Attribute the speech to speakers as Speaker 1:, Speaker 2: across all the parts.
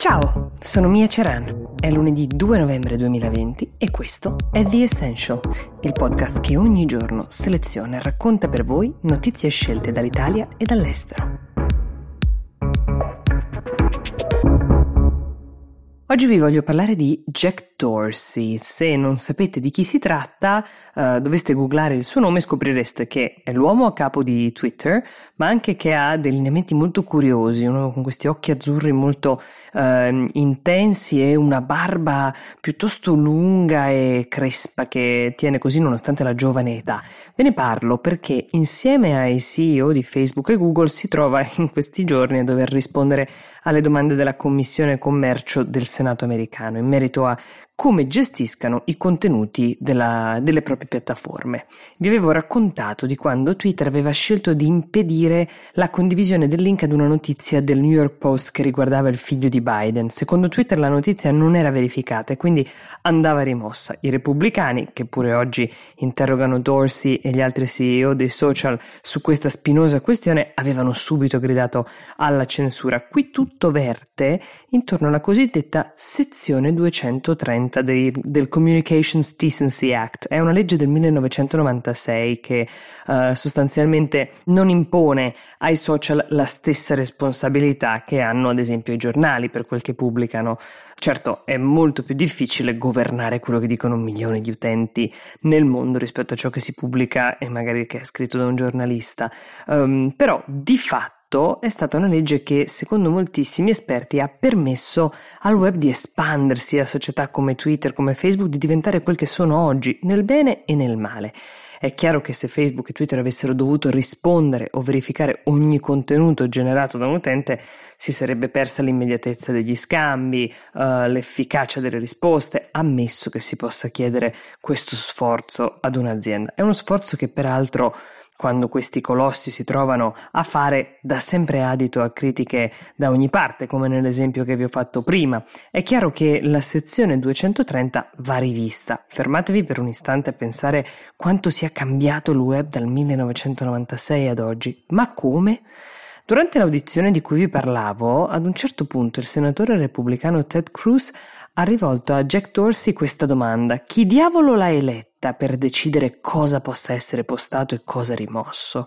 Speaker 1: Ciao, sono Mia Ceran. È lunedì 2 novembre 2020 e questo è The Essential, il podcast che ogni giorno seleziona e racconta per voi notizie scelte dall'Italia e dall'estero. Oggi vi voglio parlare di Jack Dorsey. Se non sapete di chi si tratta, uh, doveste googlare il suo nome e scoprireste che è l'uomo a capo di Twitter, ma anche che ha dei lineamenti molto curiosi, uno con questi occhi azzurri molto uh, intensi e una barba piuttosto lunga e crespa che tiene così nonostante la giovane età. Ve ne parlo perché insieme ai CEO di Facebook e Google si trova in questi giorni a dover rispondere alle domande della Commissione Commercio del Senato americano. In merito a come gestiscano i contenuti della, delle proprie piattaforme. Vi avevo raccontato di quando Twitter aveva scelto di impedire la condivisione del link ad una notizia del New York Post che riguardava il figlio di Biden. Secondo Twitter la notizia non era verificata e quindi andava rimossa. I repubblicani, che pure oggi interrogano Dorsey e gli altri CEO dei social su questa spinosa questione, avevano subito gridato alla censura. Qui tutto verte intorno alla cosiddetta sezione 230 30 dei, del Communications Decency Act. È una legge del 1996 che uh, sostanzialmente non impone ai social la stessa responsabilità che hanno ad esempio i giornali per quel che pubblicano. Certo, è molto più difficile governare quello che dicono milioni di utenti nel mondo rispetto a ciò che si pubblica e magari che è scritto da un giornalista, um, però di fatto è stata una legge che, secondo moltissimi esperti, ha permesso al web di espandersi a società come Twitter, come Facebook, di diventare quel che sono oggi, nel bene e nel male. È chiaro che se Facebook e Twitter avessero dovuto rispondere o verificare ogni contenuto generato da un utente, si sarebbe persa l'immediatezza degli scambi, uh, l'efficacia delle risposte, ammesso che si possa chiedere questo sforzo ad un'azienda. È uno sforzo che peraltro quando questi colossi si trovano a fare da sempre adito a critiche da ogni parte, come nell'esempio che vi ho fatto prima. È chiaro che la sezione 230 va rivista. Fermatevi per un istante a pensare quanto sia cambiato il web dal 1996 ad oggi. Ma come? Durante l'audizione di cui vi parlavo, ad un certo punto il senatore repubblicano Ted Cruz ha rivolto a Jack Dorsey questa domanda: Chi diavolo l'ha eletta per decidere cosa possa essere postato e cosa rimosso?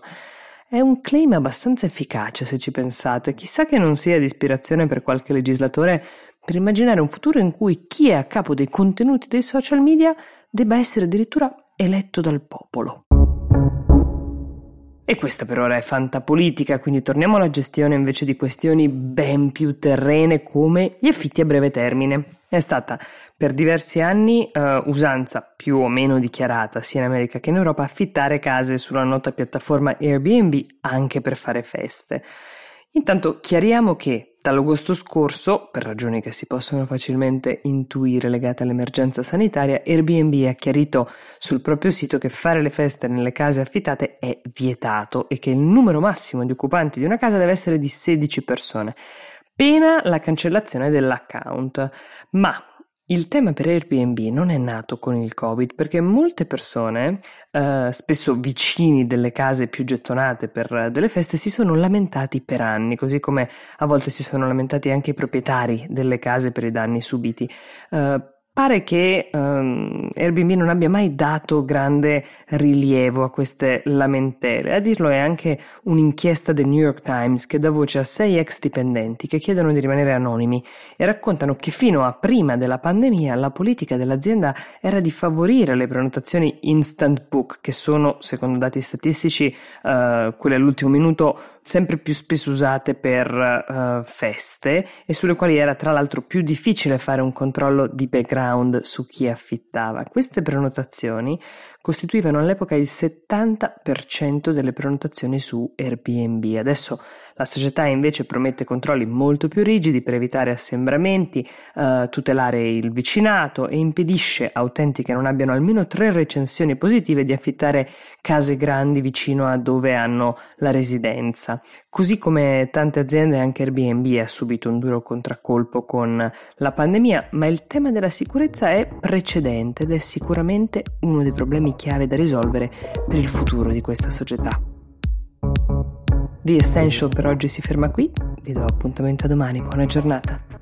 Speaker 1: È un claim abbastanza efficace se ci pensate. Chissà che non sia di ispirazione per qualche legislatore per immaginare un futuro in cui chi è a capo dei contenuti dei social media debba essere addirittura eletto dal popolo. E questa per ora è fantapolitica, quindi torniamo alla gestione invece di questioni ben più terrene come gli affitti a breve termine. È stata per diversi anni uh, usanza più o meno dichiarata sia in America che in Europa affittare case sulla nota piattaforma Airbnb anche per fare feste. Intanto chiariamo che dall'agosto scorso, per ragioni che si possono facilmente intuire legate all'emergenza sanitaria, Airbnb ha chiarito sul proprio sito che fare le feste nelle case affittate è vietato e che il numero massimo di occupanti di una casa deve essere di 16 persone, pena la cancellazione dell'account. Ma il tema per Airbnb non è nato con il Covid perché molte persone, eh, spesso vicini delle case più gettonate per delle feste, si sono lamentati per anni, così come a volte si sono lamentati anche i proprietari delle case per i danni subiti. Eh, Pare che um, Airbnb non abbia mai dato grande rilievo a queste lamentele. A dirlo è anche un'inchiesta del New York Times che dà voce a sei ex dipendenti che chiedono di rimanere anonimi e raccontano che fino a prima della pandemia la politica dell'azienda era di favorire le prenotazioni instant book, che sono, secondo dati statistici, uh, quelle all'ultimo minuto sempre più spesso usate per uh, feste e sulle quali era tra l'altro più difficile fare un controllo di background su chi affittava. Queste prenotazioni costituivano all'epoca il 70% delle prenotazioni su Airbnb. Adesso la società invece promette controlli molto più rigidi per evitare assembramenti, eh, tutelare il vicinato e impedisce a utenti che non abbiano almeno tre recensioni positive di affittare case grandi vicino a dove hanno la residenza. Così come tante aziende anche Airbnb ha subito un duro contraccolpo con la pandemia, ma il tema della sicurezza è precedente ed è sicuramente uno dei problemi chiave da risolvere per il futuro di questa società. The Essential per oggi si ferma qui, vi do appuntamento a domani, buona giornata.